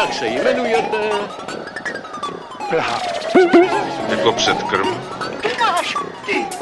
Jakże imenuje te... Tylko przedkrm. Nasz ty!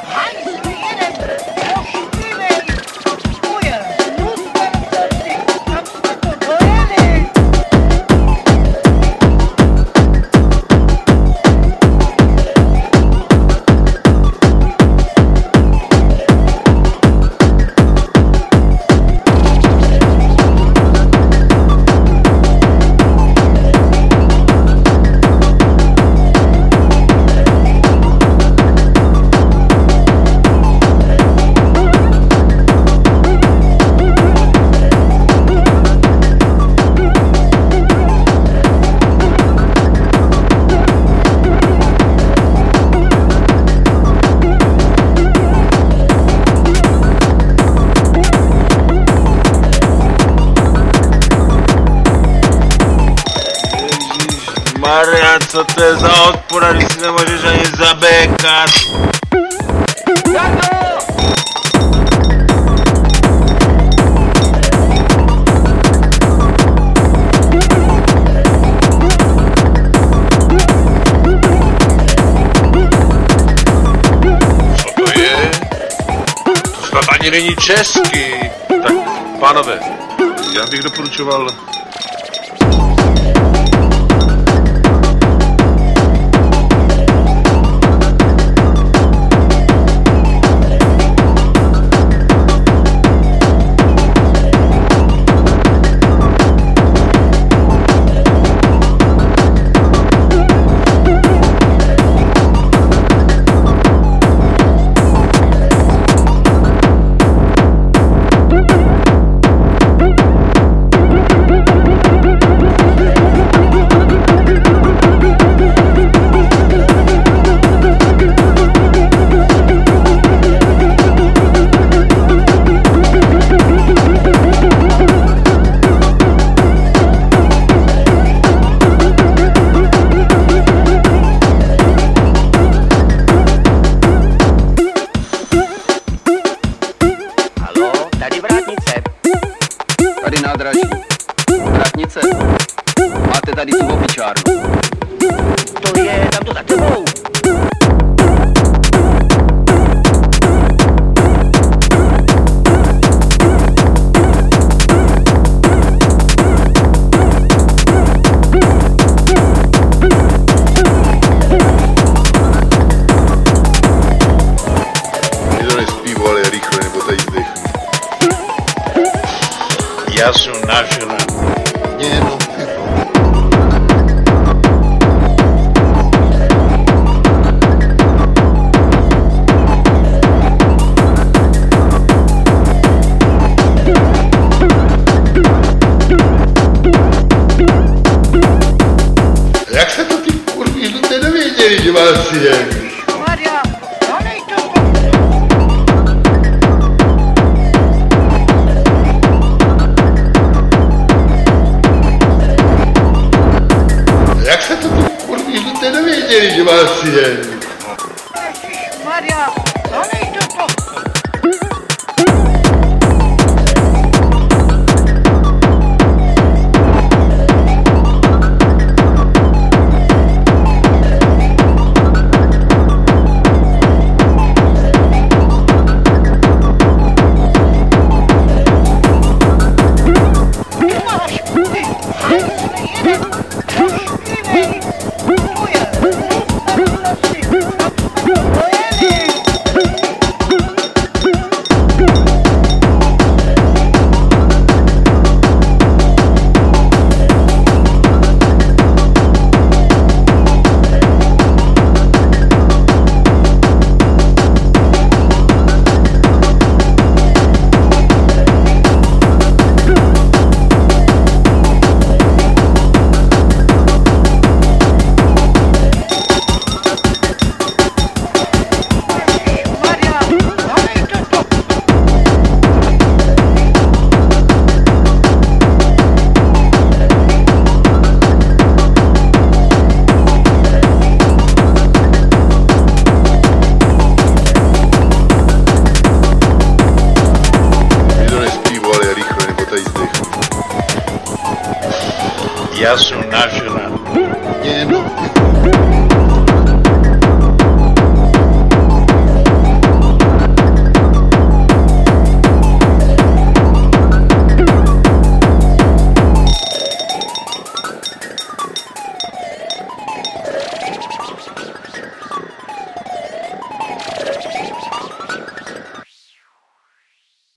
Co to je za odpora, když si nemůžeš ani zabékat? Ani není česky. Tak, pánové, já bych doporučoval Máte tady tu opičárnu. To je tebou. Ty to nespívali rychle, nebo tady zdechnu. Já Gracias. Jak se to tu kurví, to nevěděli, že vás je. Ježišmarja, to nejde. Educação Nacional.